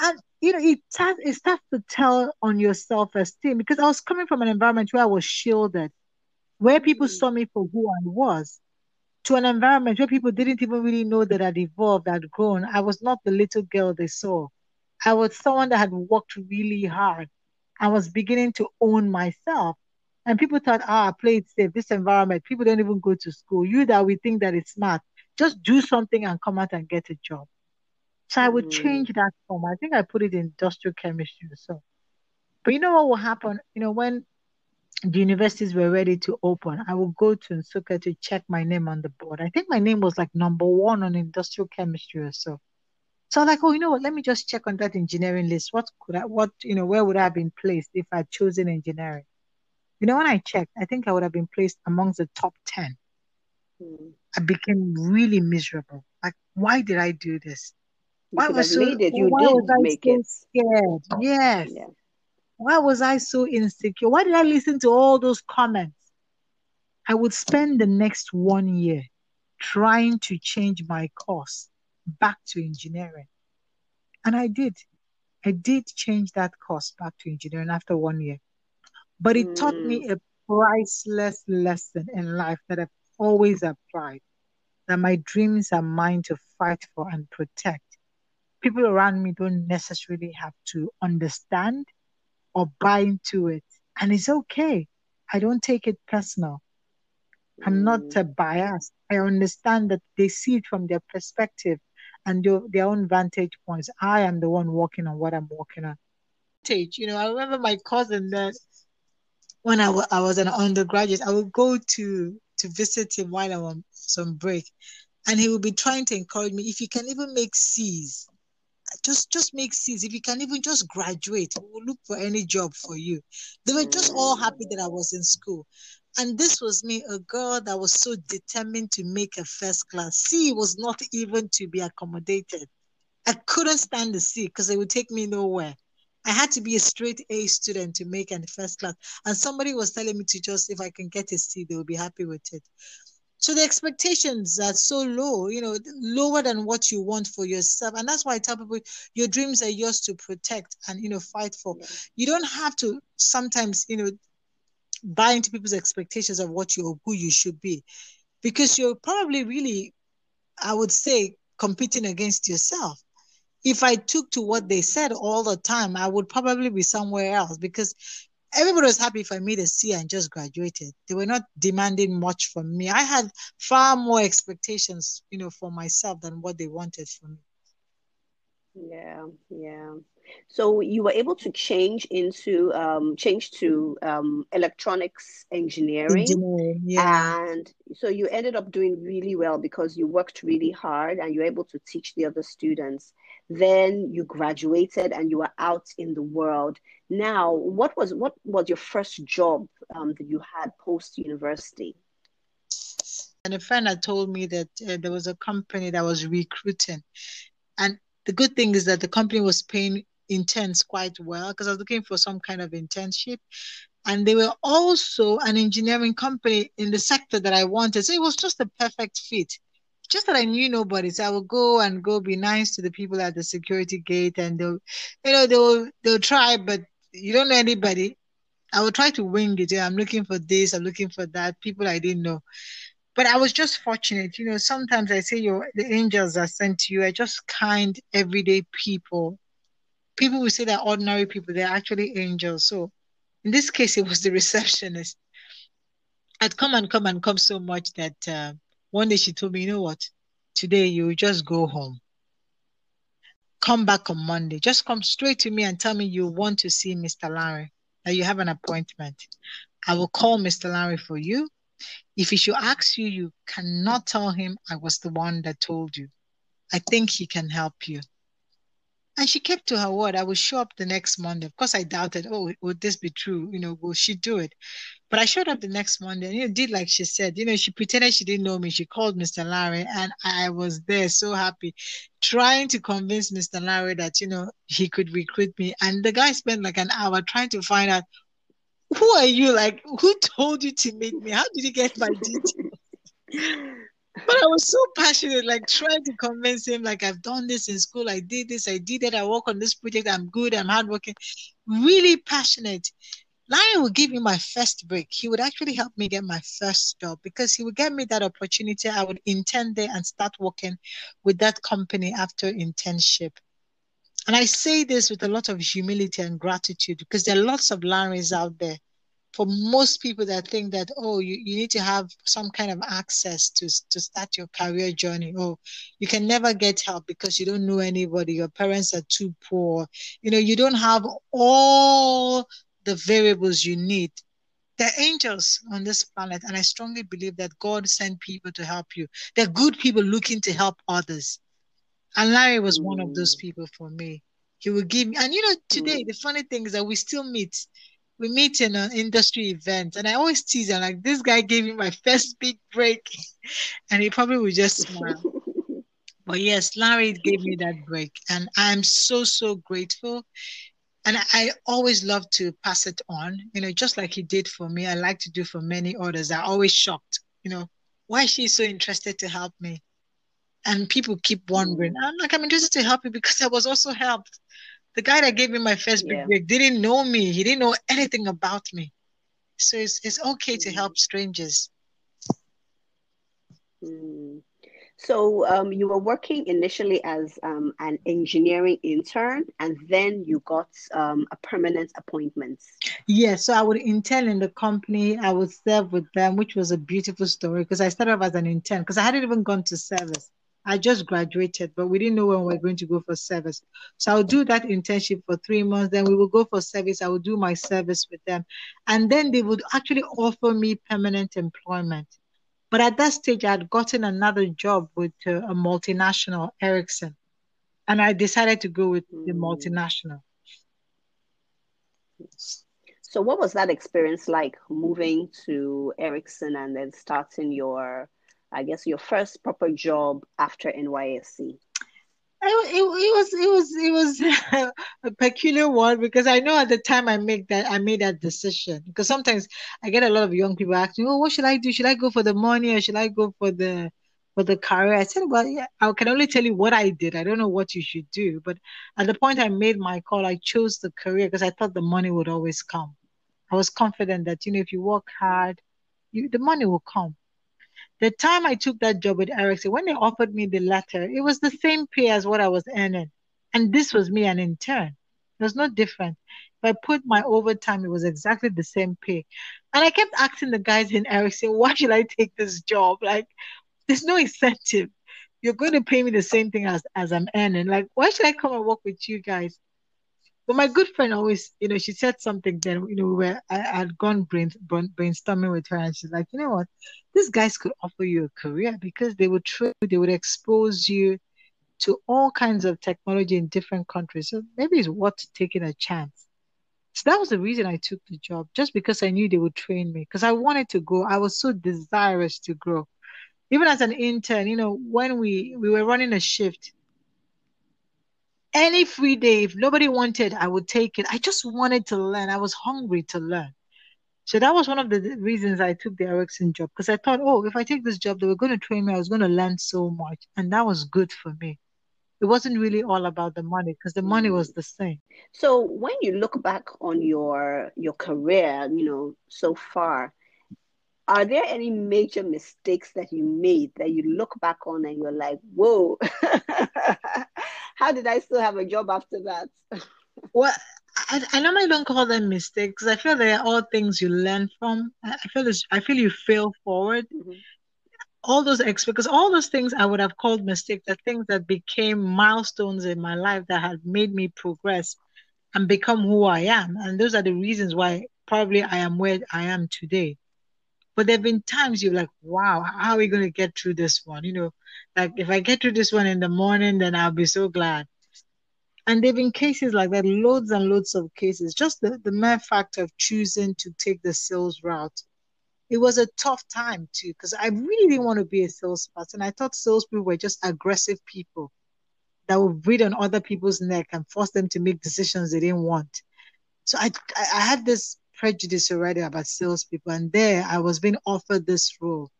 And you know, it starts it starts to tell on your self-esteem because I was coming from an environment where I was shielded, where people mm-hmm. saw me for who I was, to an environment where people didn't even really know that I'd evolved, I'd grown. I was not the little girl they saw. I was someone that had worked really hard. I was beginning to own myself. And people thought, ah, play it safe. This environment, people don't even go to school. You that we think that it's smart, just do something and come out and get a job. So I would mm. change that form. I think I put it in industrial chemistry or so. But you know what will happen? You know, when the universities were ready to open, I would go to Nsukka to check my name on the board. I think my name was like number one on industrial chemistry or so. So I'm like, oh, you know what? Let me just check on that engineering list. What could I, what, you know, where would I have been placed if I'd chosen engineering? You know, when I checked, I think I would have been placed amongst the top 10. Mm. I became really miserable. Like, why did I do this? Why was so, made it. You why did was I make so it. Scared? Yes. Yeah. Why was I so insecure? Why did I listen to all those comments? I would spend the next one year trying to change my course back to engineering. And I did. I did change that course back to engineering after one year. But it mm. taught me mm. a priceless lesson in life that I've always applied that my dreams are mine to fight for and protect. People around me don't necessarily have to understand or buy into it. And it's okay. I don't take it personal. I'm not mm. a bias. I understand that they see it from their perspective and their, their own vantage points. I am the one working on what I'm working on. You know, I remember my cousin that when I, w- I was an undergraduate, I would go to to visit him while I was on some break, and he will be trying to encourage me. If you can even make C's, just just make C's. If you can even just graduate, we'll look for any job for you. They were just all happy that I was in school. And this was me, a girl that was so determined to make a first class. C was not even to be accommodated. I couldn't stand the C because it would take me nowhere. I had to be a straight A student to make an first class. And somebody was telling me to just, if I can get a C, they will be happy with it. So the expectations are so low, you know, lower than what you want for yourself. And that's why I tell people your dreams are yours to protect and, you know, fight for. Yeah. You don't have to sometimes, you know, buy into people's expectations of what you or who you should be. Because you're probably really, I would say, competing against yourself if I took to what they said all the time, I would probably be somewhere else because everybody was happy if I made a C and just graduated. They were not demanding much from me. I had far more expectations, you know, for myself than what they wanted from me. Yeah, yeah. So you were able to change into um, change to um, electronics engineering, engineering yeah. and so you ended up doing really well because you worked really hard and you're able to teach the other students. Then you graduated and you were out in the world. Now, what was what was your first job um, that you had post university? And a friend had told me that uh, there was a company that was recruiting, and the good thing is that the company was paying interns quite well because I was looking for some kind of internship. And they were also an engineering company in the sector that I wanted. So it was just a perfect fit just that I knew nobody. So I would go and go be nice to the people at the security gate and they'll, you know, they'll, they'll try, but you don't know anybody. I would try to wing it. I'm looking for this, I'm looking for that, people I didn't know. But I was just fortunate. You know, sometimes I say your the angels are sent to you are just kind, everyday people people will say they're ordinary people, they're actually angels. So in this case, it was the <laughs> receptionist. I'd come and come and come so much that uh, one day she told me, you know what, today you just go home. Come back on Monday. Just come straight to me and tell me you want to see Mr. Larry, that you have an appointment. I will call Mr. Larry for you. If he should ask you, you cannot tell him I was the one that told you. I think he can help you. And she kept to her word. I would show up the next Monday. Of course, I doubted, oh, would this be true? You know, will she do it? But I showed up the next Monday and, you know, did like she said, you know, she pretended she didn't know me. She called Mr. Larry and I was there so happy, trying to convince Mr. Larry that, you know, he could recruit me. And the guy spent like an hour trying to find out who are you? Like, who told you to meet me? How did you get my details? <laughs> but I was so passionate, like trying to convince him, like I've done this in school, I did this, I did that, I work on this project, I'm good, I'm hardworking, really passionate. Lion would give me my first break. He would actually help me get my first job because he would get me that opportunity. I would intern there and start working with that company after internship. And I say this with a lot of humility and gratitude because there are lots of Larrys out there. For most people that think that, oh, you, you need to have some kind of access to, to start your career journey. Oh, you can never get help because you don't know anybody. Your parents are too poor. You know, you don't have all the variables you need. There are angels on this planet, and I strongly believe that God sent people to help you. They're good people looking to help others. And Larry was one of those mm. people for me. He would give me, and you know, today mm. the funny thing is that we still meet. We meet in an industry event, and I always tease him like, "This guy gave me my first big break," <laughs> and he probably would just smile. <laughs> but yes, Larry gave me that break, and I'm so so grateful. And I always love to pass it on, you know, just like he did for me. I like to do for many others. I always shocked, you know, why she's so interested to help me? and people keep wondering. Mm. I'm like, I'm interested to help you because I was also helped. The guy that gave me my first big yeah. break didn't know me. He didn't know anything about me. So it's it's okay to help strangers. Mm. So um, you were working initially as um, an engineering intern, and then you got um, a permanent appointment. Yes, yeah, so I would intern in the company. I would serve with them, which was a beautiful story because I started off as an intern because I hadn't even gone to service. I just graduated, but we didn't know when we were going to go for service. So I'll do that internship for three months. Then we will go for service. I will do my service with them. And then they would actually offer me permanent employment. But at that stage, I had gotten another job with uh, a multinational, Ericsson. And I decided to go with the hmm. multinational. So, what was that experience like moving to Ericsson and then starting your I guess your first proper job after NYSC? It, it, it, was it was it was <laughs> a peculiar one because I know at the time I make that I made that decision because sometimes I get a lot of young people asking, "Oh, what should I do? Should I go for the money or should I go for the for the career?" I said, "Well, yeah, I can only tell you what I did. I don't know what you should do." But at the point I made my call, I chose the career because I thought the money would always come. I was confident that you know if you work hard, you, the money will come. The time I took that job with Ericsson, when they offered me the letter, it was the same pay as what I was earning. And this was me an intern. It was no different. If I put my overtime, it was exactly the same pay. And I kept asking the guys in Ericsson, why should I take this job? Like, there's no incentive. You're going to pay me the same thing as, as I'm earning. Like, why should I come and work with you guys? But my good friend always, you know, she said something then, you know, where I had gone brain, brainstorming with her, and she's like, you know what, these guys could offer you a career because they would train, they would expose you to all kinds of technology in different countries. So maybe it's worth taking a chance. So that was the reason I took the job, just because I knew they would train me, because I wanted to go. I was so desirous to grow. Even as an intern, you know, when we we were running a shift, any free day, if nobody wanted, I would take it. I just wanted to learn. I was hungry to learn. So that was one of the reasons I took the Ericsson job because I thought, oh, if I take this job, they were going to train me. I was going to learn so much. And that was good for me. It wasn't really all about the money because the money was the same. So when you look back on your your career, you know, so far, are there any major mistakes that you made that you look back on and you're like, whoa, <laughs> how did I still have a job after that? <laughs> well, I, I normally don't call them mistakes. I feel they are all things you learn from. I feel this, I feel you fail forward. Mm-hmm. All those ex because all those things I would have called mistakes are things that became milestones in my life that have made me progress and become who I am. And those are the reasons why probably I am where I am today. But there have been times you're like, wow, how are we going to get through this one? You know, like if I get through this one in the morning, then I'll be so glad. And there have been cases like that, loads and loads of cases. Just the, the mere fact of choosing to take the sales route. It was a tough time too, because I really didn't want to be a salesperson. I thought salespeople were just aggressive people that would breathe on other people's neck and force them to make decisions they didn't want. So I, I had this prejudice already about salespeople, and there I was being offered this role.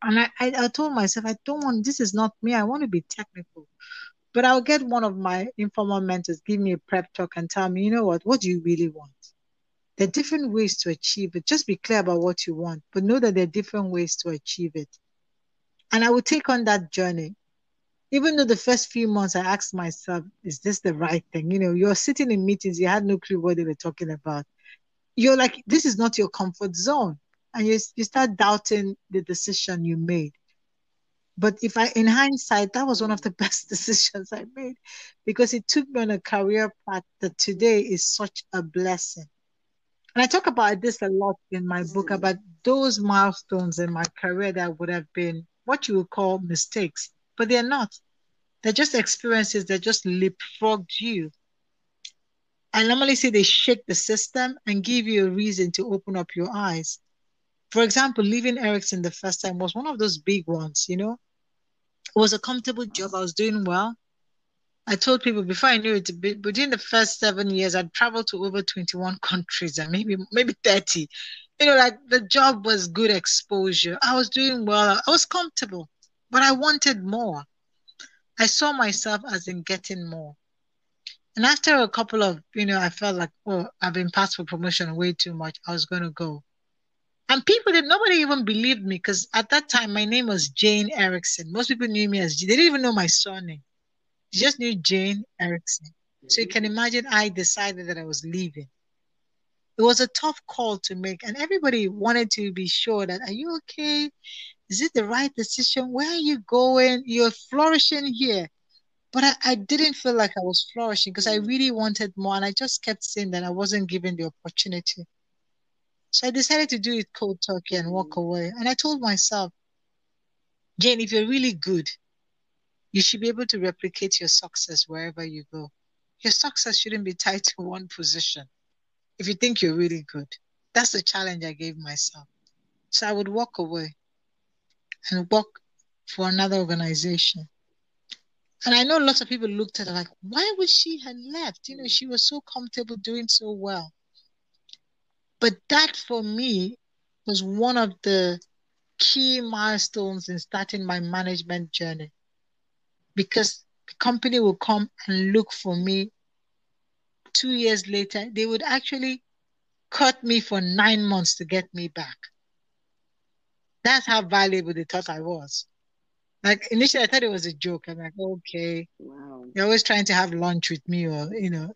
And I, I, I told myself, I don't want, this is not me. I want to be technical. But I'll get one of my informal mentors give me a prep talk and tell me, you know what, what do you really want? There are different ways to achieve it. Just be clear about what you want, but know that there are different ways to achieve it. And I will take on that journey. Even though the first few months I asked myself, is this the right thing? You know, you're sitting in meetings, you had no clue what they were talking about. You're like, this is not your comfort zone. And you, you start doubting the decision you made. But if I, in hindsight, that was one of the <laughs> best <laughs> decisions I made because it took me on a career path that today is such a blessing. And I talk about this a lot in my book about those milestones in my career that would have been what you would call mistakes, but they're not. They're just experiences that just leapfrogged you. I normally say they shake the system and give you a reason to open up your eyes. For example, leaving Ericsson the first time was one of those big ones, you know. It was a comfortable job. I was doing well. I told people before I knew it, within the first seven years, I'd traveled to over 21 countries and maybe maybe 30. You know, like the job was good exposure. I was doing well. I was comfortable, but I wanted more. I saw myself as in getting more. And after a couple of, you know, I felt like, oh, I've been passed for promotion way too much. I was going to go. And people did nobody even believed me because at that time my name was Jane Ericsson. Most people knew me as they didn't even know my surname. They just knew Jane Ericsson. So you can imagine I decided that I was leaving. It was a tough call to make, and everybody wanted to be sure that are you okay? Is it the right decision? Where are you going? You're flourishing here. But I, I didn't feel like I was flourishing because I mm. really wanted more, and I just kept saying that I wasn't given the opportunity. So I decided to do it cold turkey and walk mm. away. And I told myself, Jane, if you're really good, you should be able to replicate your success wherever you go. Your success shouldn't be tied to one position. If you think you're really good, that's the challenge I gave myself. So I would walk away and work for another organization. And I know lots of people looked at her like, why would she have left? You know, she was so comfortable doing so well. But that for me was one of the key milestones in starting my management journey because the company will come and look for me two years later. They would actually cut me for nine months to get me back. That's how valuable they thought I was. Like initially, I thought it was a joke. I'm like, okay, wow. You're always trying to have lunch with me, or you know,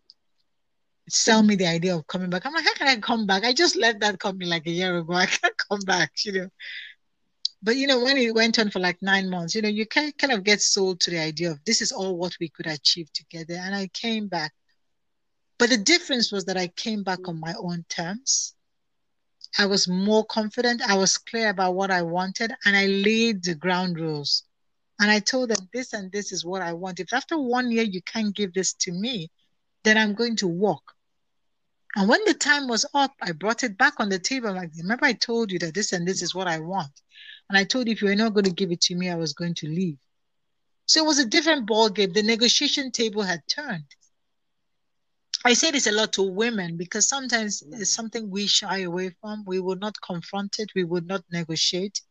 sell me the idea of coming back. I'm like, how can I come back? I just left that company like a year ago. <laughs> I can't come back, you know. But you know, when it went on for like nine months, you know, you can kind of get sold to the idea of this is all what we could achieve together. And I came back. But the difference was that I came back on my own terms. I was more confident. I was clear about what I wanted, and I laid the ground rules. And I told them this and this is what I want. If after one year you can't give this to me, then I'm going to walk. And when the time was up, I brought it back on the table. Like, remember, I told you that this and this is what I want. And I told you if you were not going to give it to me, I was going to leave. So it was a different ball game. The negotiation table had turned. I say this a lot to women because sometimes it's something we shy away from. We will not confront it. We would not negotiate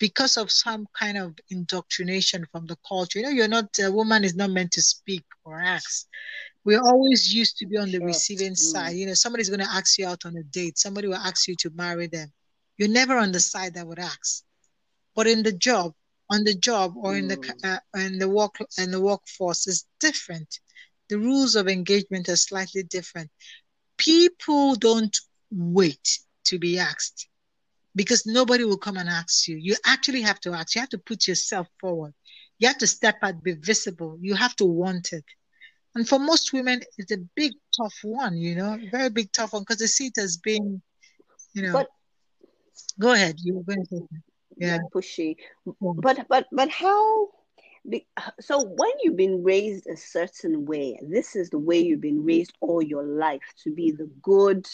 because of some kind of indoctrination from the culture. You know, you're not a woman is not meant to speak or ask we're always used to be on the sure. receiving mm. side. You know, somebody's going to ask you out on a date. Somebody will ask you to marry them. You're never on the side that would ask. But in the job, on the job or in the mm. uh, in the work in the workforce is different. the rules of engagement are slightly different. People don't wait to be asked because nobody will come and ask you. You actually have to ask. You have to put yourself forward. You have to step out, be visible. You have to want it. And for most women, it's a big, tough one, you know, very big, tough one because they see it as being, you know. But go ahead. You were going to say yeah. pushy. But but but how? So when you've been raised a certain way, this is the way you've been raised all your life to be the good,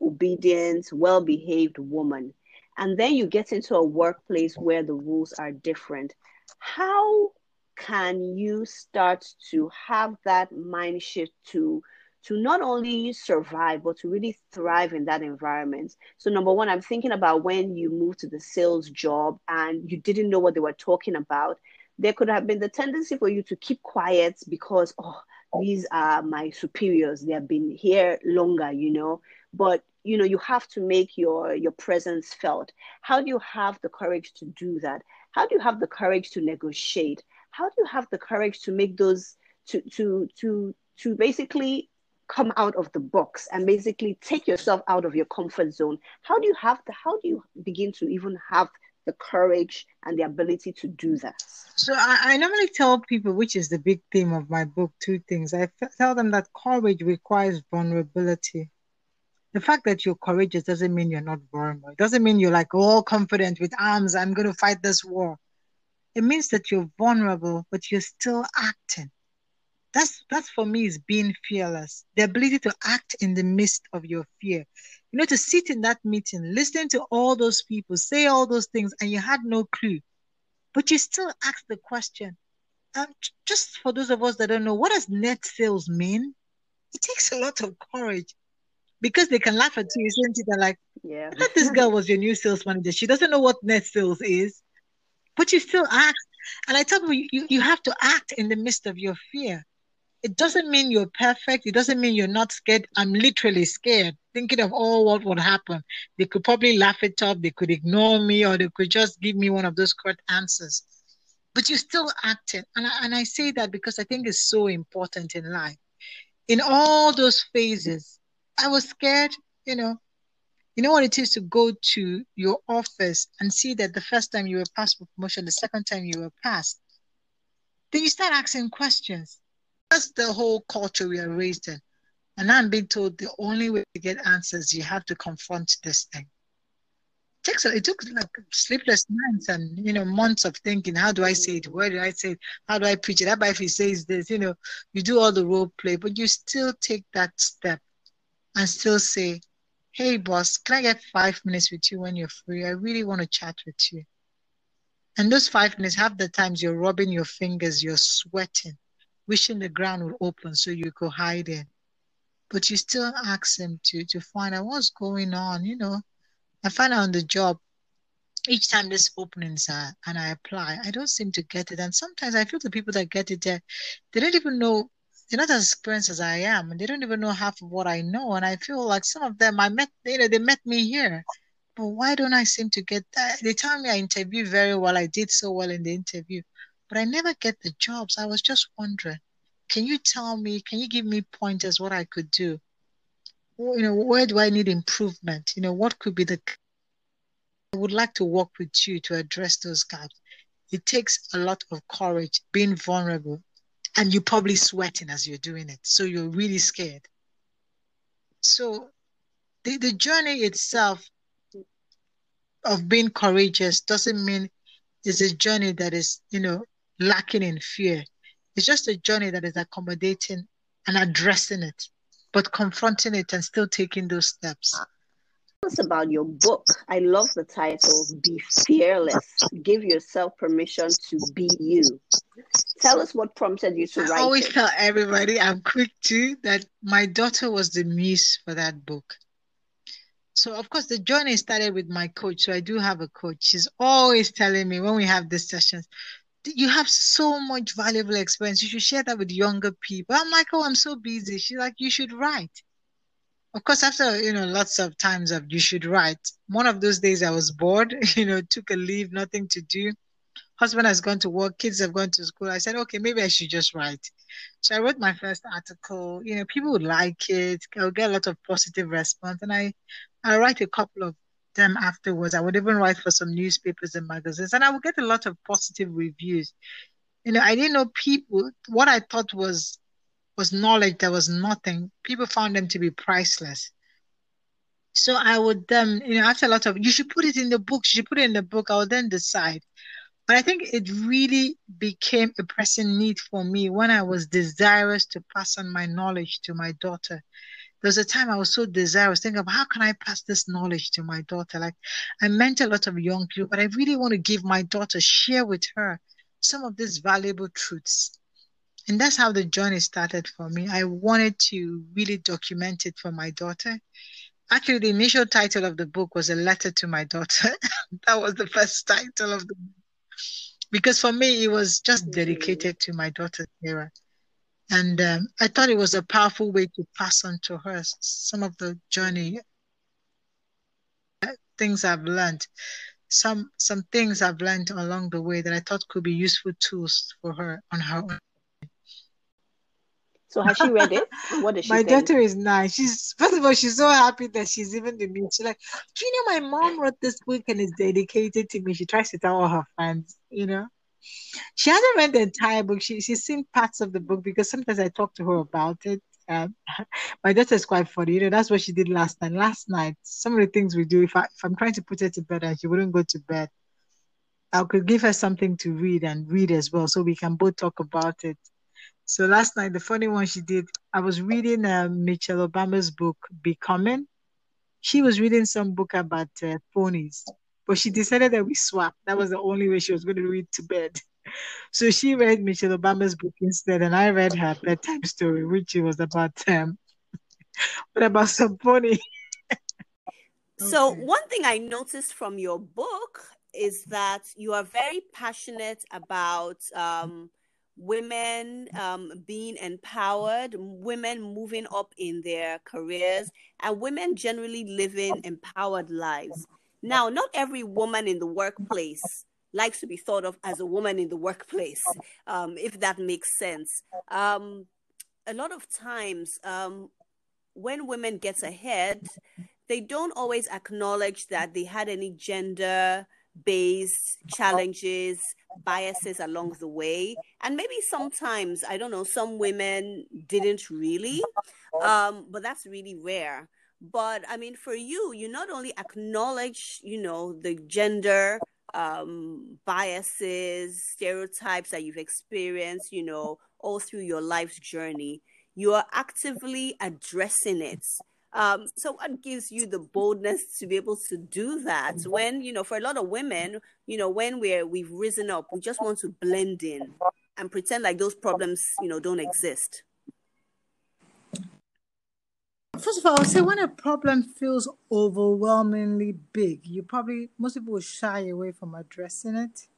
obedient, well-behaved woman, and then you get into a workplace where the rules are different. How can you start to have that mind shift to to not only survive but to really thrive in that environment? So number one i'm thinking about when you moved to the sales job and you didn't know what they were talking about. There could have been the tendency for you to keep quiet because oh these are my superiors. They have been here longer you know? But you know you have to make your your presence felt. How do you have the courage to do that? How do you have the courage to negotiate? How do you have the courage to make those to to to to basically come out of the box and basically take yourself out of your comfort zone? How do you have the how do you begin to even have the courage and the ability to do that? So I, I normally tell people which is the big theme of my book two things. I tell them that courage requires vulnerability the fact that you're courageous doesn't mean you're not vulnerable. It doesn't mean you're like all confident with arms, I'm going to fight this war. It means that you're vulnerable, but you're still acting. That's that's for me is being fearless. The ability to act in the midst of your fear. You know, to sit in that meeting, listening to all those people say all those things, and you had no clue, but you still ask the question. Um, just for those of us that don't know, what does net sales mean? It takes a lot of courage because they can laugh at you, isn't it? They're like, yeah, this girl was your new sales manager. She doesn't know what net sales is, but you still act. And I tell people, you, you have to act in the midst of your fear. It doesn't mean you're perfect. It doesn't mean you're not scared. I'm literally scared, thinking of all what would happen. They could probably laugh it up. They could ignore me, or they could just give me one of those correct answers. But you still acting. And I, and I say that because I think it's so important in life. In all those phases, I was scared, you know. You know what it is to go to your office and see that the first time you were passed for promotion, the second time you were passed. Then you start asking questions. That's the whole culture we are raised in. And I'm being told the only way to get answers, you have to confront this thing. It takes it took like sleepless nights and you know months of thinking. How do I say it? Where do I say it? How do I preach it? How about if he says this? You know, you do all the role play, but you still take that step and still say, Hey, boss, can I get five minutes with you when you're free? I really want to chat with you. And those five minutes, half the times you're rubbing your fingers, you're sweating, wishing the ground would open so you could hide in. But you still ask them to, to find out what's going on. You know, I find out on the job, each time this openings are and I apply, I don't seem to get it. And sometimes I feel the people that get it there, they don't even know they're not as experienced as I am, and they don't even know half of what I know. And I feel like some of them I met, you know, they met me here, but why don't I seem to get that? They tell me I interview very well. I did so well in the interview, but I never get the jobs. I was just wondering, can you tell me? Can you give me pointers what I could do? You know, where do I need improvement? You know, what could be the I would like to work with you to address those gaps. It takes a lot of courage, being vulnerable, and you're probably sweating as you're doing it. So you're really scared. So the, the journey itself of being courageous doesn't mean it's a journey that is, you know, lacking in fear. It's just a journey that is accommodating and addressing it, but confronting it and still taking those steps us about your book. I love the title, Be Fearless. Give yourself permission to be you. Tell us what prompted you to write. I always it. tell everybody, I'm quick too, that my daughter was the muse for that book. So, of course, the journey started with my coach. So, I do have a coach. She's always telling me when we have these sessions, you have so much valuable experience. You should share that with younger people. I'm like, oh, I'm so busy. She's like, you should write of course, after you know lots of times of you should write. One of those days I was bored, <laughs> you know, took a leave, nothing to do. husband has gone to work, kids have gone to school. I said, okay, maybe I should just write. So I wrote my first article. You know, people would like it. I'll get a lot of positive response, and I, I write a couple of them afterwards. I would even write for some newspapers and magazines, and I would get a lot of positive reviews. You know, I didn't know people. What I thought was was knowledge that was nothing. People found them to be priceless. So I would um, you know, after a lot of you should put it in the book, you should put it in the book, I would then decide. But I think it really became a pressing need for me when I was desirous to pass on my knowledge to my daughter. There was a time I was so desirous, thinking of how can I pass this knowledge to my daughter? Like I mentor a lot of young people, but I really want to give my daughter, share with her some of these valuable truths. And that's how the journey started for me. I wanted to really document it for my daughter. Actually, the initial title of the book was A Letter to My Daughter. <laughs> that was the first title of the book because for me it was just dedicated to my daughter Sarah, and um, I thought it was a powerful way to pass on to her some of the journey things I've learned, some some things I've learned along the way that I thought could be useful tools for her on her own. So has she read it? <laughs> What does she My think? daughter is nine. She's first of all, she's so happy that she's even the me. She's like, Do you know my mom wrote this book and it's dedicated to me? She tries to tell all her friends, you know. She hasn't read the entire book. She she's seen parts of the book because sometimes I talk to her about it. Um, <laughs> my daughter is quite funny. You know, that's what she did last night. Last night, some of the things we do, if I if I'm trying to put her to bed and she wouldn't go to bed, I could give her something to read and read as well, so we can both talk about it. So last night, the funny one she did, I was reading uh, Michelle Obama's book, Becoming. She was reading some book about uh, ponies, but she decided that we swap. That was the only way she was going to read to bed. <laughs> So she read Michelle Obama's book instead, and I read her bedtime story, which was about um, <laughs> what about some pony. <laughs> So okay. one thing I noticed from your book is that you are very passionate about um, women um, being empowered, women moving up in their careers, and women generally living empowered lives. Now, not every woman in the workplace likes to be thought of as a woman in the workplace, um, if that makes sense. Um, a lot of times, um, when women get ahead, they don't always acknowledge that they had any gender based challenges, biases along the way. And maybe sometimes, I don't know, some women didn't really, um, but that's really rare. But I mean, for you, you not only acknowledge, you know, the gender um, biases, stereotypes that you've experienced, you know, all through your life's journey, you are actively addressing it um, so what gives you the boldness to be able to do that when, you know, for a lot of women, you know, when we're we've risen up, we just want to blend in and pretend like those problems, you know, don't exist? First of all, I say when a problem feels overwhelmingly big, you probably most people will shy away from addressing it.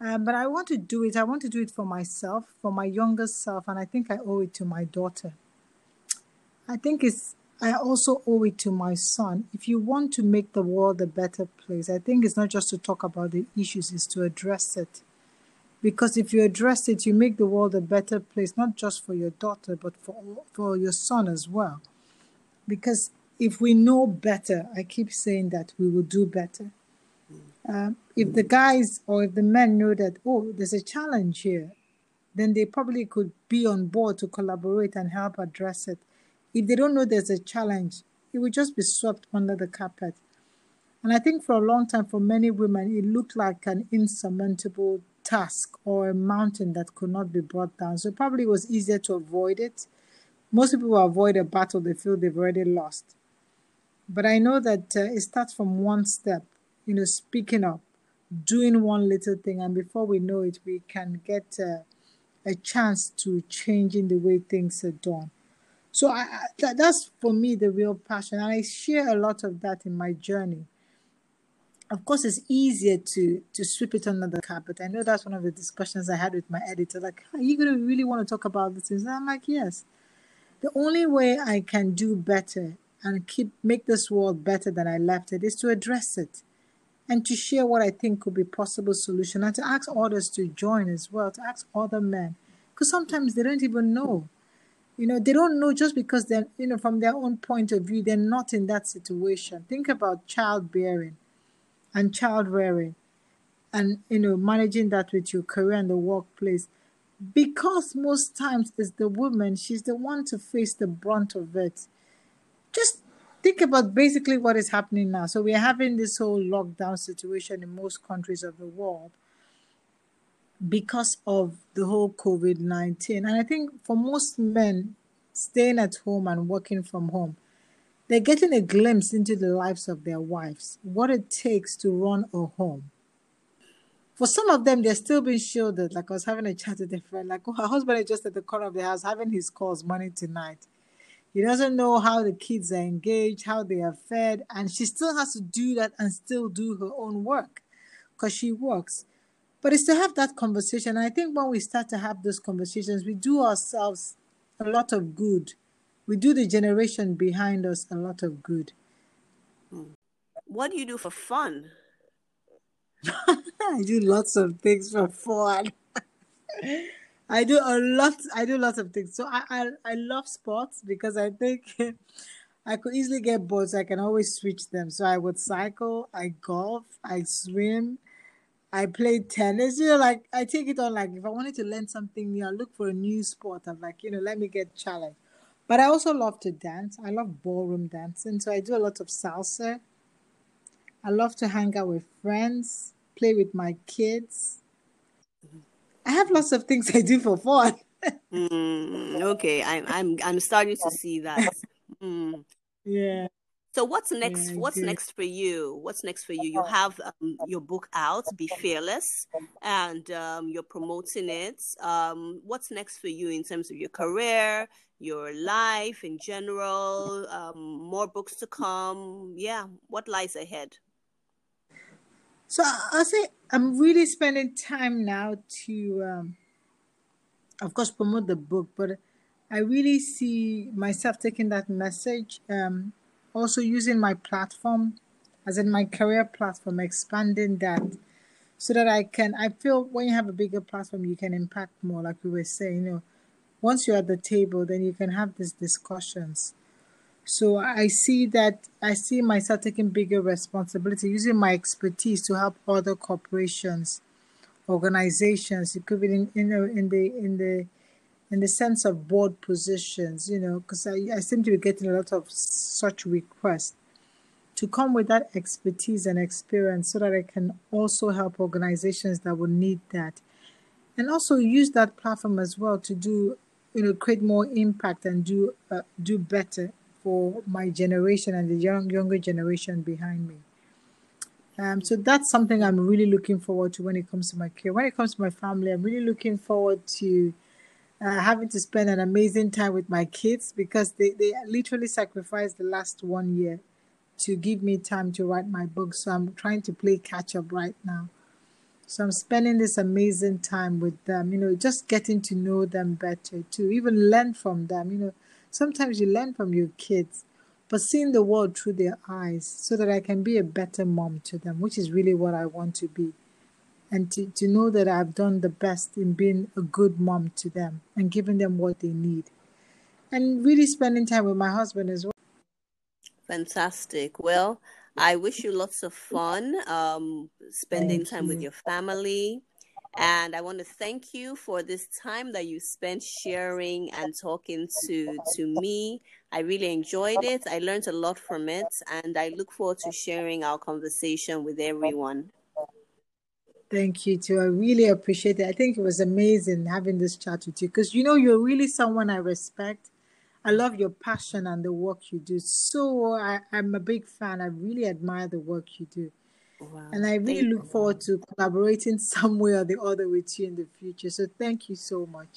Um, but I want to do it. I want to do it for myself, for my younger self, and I think I owe it to my daughter. I think it's I also owe it to my son. If you want to make the world a better place, I think it's not just to talk about the issues, it's to address it. Because if you address it, you make the world a better place, not just for your daughter, but for, for your son as well. Because if we know better, I keep saying that we will do better. Um, if the guys or if the men know that, oh, there's a challenge here, then they probably could be on board to collaborate and help address it if they don't know there's a challenge, it will just be swept under the carpet. And I think for a long time, for many women, it looked like an insurmountable task or a mountain that could not be brought down. So probably it was easier to avoid it. Most people avoid a battle they feel they've already lost. But I know that uh, it starts from one step, you know, speaking up, doing one little thing, and before we know it, we can get uh, a chance to changing the way things are done. So I, that, that's for me the real passion. And I share a lot of that in my journey. Of course, it's easier to to sweep it under the carpet. I know that's one of the discussions I had with my editor. Like, are you gonna really want to talk about this? And I'm like, yes. The only way I can do better and keep make this world better than I left it is to address it. and to share what I think could be possible solution and to ask others to join as well, to ask other men. Because sometimes they don't even know. You know, they don't know just because they're, you know, from their own point of view, they're not in that situation. Think about childbearing and child rearing and, you know, managing that with your career and the workplace. Because most times it's the woman, she's the one to face the brunt of it. Just think about basically what is happening now. So we're having this whole lockdown situation in most countries of the world because of the whole COVID 19. And I think for most men staying at home and working from home, they're getting a glimpse into the lives of their wives, what it takes to run a home. For some of them, they're still being shielded. Like I was having a chat with a friend, like, oh, her husband is just at the corner of the house having his calls morning to night. He doesn't know how the kids are engaged, how they are fed, and she still has to do that and still do her own work because she works. But it's to have that conversation. I think when we start to have those conversations, we do ourselves a lot of good. We do the generation behind us a lot of good. What do you do for fun? <laughs> I do lots of things for fun. <laughs> I do a lot. I do lots of things. So I, I, I love sports because I think <laughs> I could easily get bored. So I can always switch them. So I would cycle, I golf, I swim, I play tennis. You know, like I take it on. Like if I wanted to learn something new, I look for a new sport. I'm like, you know, let me get challenged. But I also love to dance. I love ballroom dancing. So I do a lot of salsa. I love to hang out with friends, play with my kids. I have lots of things I do for fun. <laughs> mm, okay, I'm I'm I'm starting to see that. Mm. Yeah. So what's next? Yeah, what's next for you? What's next for you? You have um, your book out, "Be Fearless," and um, you're promoting it. Um, what's next for you in terms of your career, your life in general? Um, more books to come. Yeah, what lies ahead? So I say I'm really spending time now to, um, of course, promote the book, but I really see myself taking that message, um, also using my platform, as in my career platform, expanding that, so that I can. I feel when you have a bigger platform, you can impact more. Like we were saying, you know, once you're at the table, then you can have these discussions so I see that I see myself taking bigger responsibility, using my expertise to help other corporations, organizations. It could be in know in the in the in the sense of board positions, you know, because I, I seem to be getting a lot of such requests to come with that expertise and experience so that I can also help organizations that will need that. And also use that platform as well to do, you know, create more impact and do uh, do better for my generation and the young younger generation behind me. Um, so that's something I'm really looking forward to when it comes to my career. When it comes to my family, I'm really looking forward to uh, having to spend an amazing time with my kids because they, they literally sacrificed the last one year to give me time to write my book. So I'm trying to play catch up right now. So I'm spending this amazing time with them, you know, just getting to know them better, to even learn from them, you know Sometimes you learn from your kids, but seeing the world through their eyes so that I can be a better mom to them, which is really what I want to be. And to, to know that I've done the best in being a good mom to them and giving them what they need. And really spending time with my husband as well. Fantastic. Well, I wish you lots of fun um, spending Thank time you. with your family and I want to thank you for this time that you spent sharing and talking to to me. I really enjoyed it. I learned a lot from it, and I look forward to sharing our conversation with everyone. Thank you too. I really appreciate it. I think it was amazing having this chat with you because you know you're really someone I respect. I love your passion and the work you do. So I, I'm a big fan. I really admire the work you do. Wow. And I really thank look forward to collaborating <laughs> some way or the other with you in the future. So thank you so much.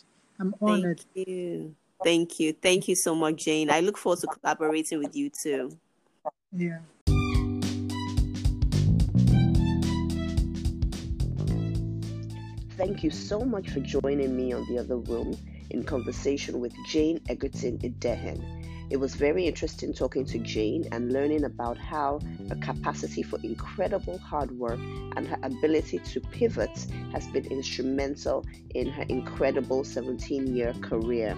I'm honored. Thank you. Thank you. Thank you so much, Jane. I look forward to collaborating with you too. Yeah. Thank you so much for joining me on the other room in conversation with Jane Egerton Idehen. It was very interesting talking to Jane and learning about how her capacity for incredible hard work and her ability to pivot has been instrumental in her incredible 17 year career.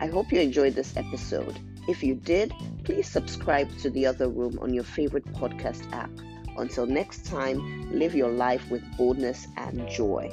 I hope you enjoyed this episode. If you did, please subscribe to The Other Room on your favorite podcast app. Until next time, live your life with boldness and joy.